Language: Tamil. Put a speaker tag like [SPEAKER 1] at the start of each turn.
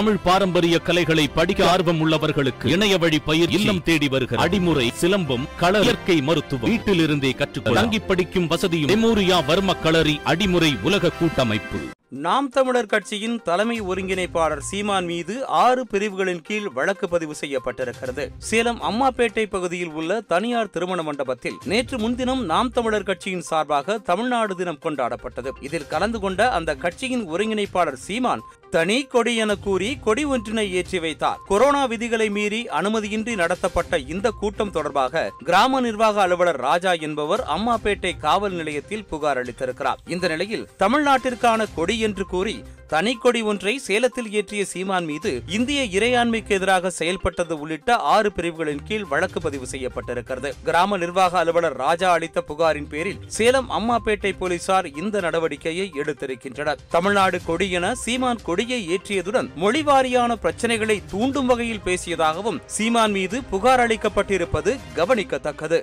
[SPEAKER 1] தமிழ் பாரம்பரிய கலைகளை படிக்க ஆர்வம் உள்ளவர்களுக்கு இணைய வழி பயிர் இல்லம் தேடி வருகிற அடிமுறை சிலம்பம் கள இயற்கை மருத்துவம். வீட்டிலிருந்தே கற்றுக்கொள்ள தங்கி படிக்கும் வசதியும் மெமோரியா வர்ம களரி அடிமுறை உலக கூட்டமைப்பு.
[SPEAKER 2] நாம் தமிழர் கட்சியின் தலைமை ஒருங்கிணைப்பாளர் சீமான் மீது ஆறு பிரிவுகளின் கீழ் வழக்கு பதிவு செய்யப்பட்டிருக்கிறது. சேலம் அம்மாப்பேட்டை பகுதியில் உள்ள தனியார் திருமண மண்டபத்தில் நேற்று முன்தினம் நாம் தமிழர் கட்சியின் சார்பாக தமிழ்நாடு தினம் கொண்டாடப்பட்டது. இதில் கலந்து கொண்ட அந்த கட்சியின் ஒருங்கிணைப்பாளர் சீமான் தனி கொடி என கூறி கொடி ஒன்றினை ஏற்றி வைத்தார். கொரோனா விதிகளை மீறி அனுமதியின்றி நடத்தப்பட்ட இந்த கூட்டம் தொடர்பாக கிராம நிர்வாக அலுவலர் ராஜா என்பவர் அம்மாப்பேட்டை காவல் நிலையத்தில் புகார் அளித்திருக்கிறார். இந்த நிலையில் தமிழ்நாட்டிற்கான கொடி என்று கூறி தனிக்கொடி ஒன்றை சேலத்தில் ஏற்றிய சீமான் மீது இந்திய இறையாண்மைக்கு எதிராக செயல்பட்டது உள்ளிட்ட ஆறு பிரிவுகளின் கீழ் வழக்கு பதிவு செய்யப்பட்டிருக்கிறது. கிராம நிர்வாக அலுவலர் ராஜா அளித்த புகாரின் பேரில் சேலம் அம்மாப்பேட்டை போலீசார் இந்த நடவடிக்கையை எடுத்திருக்கின்றனர். தமிழ்நாடு கொடி என சீமான் கொடியை ஏற்றியதுடன் மொழிவாரியான பிரச்சனைகளை தூண்டும் வகையில் பேசியதாகவும் சீமான் மீது புகார் அளிக்கப்பட்டிருப்பது கவனிக்கத்தக்கது.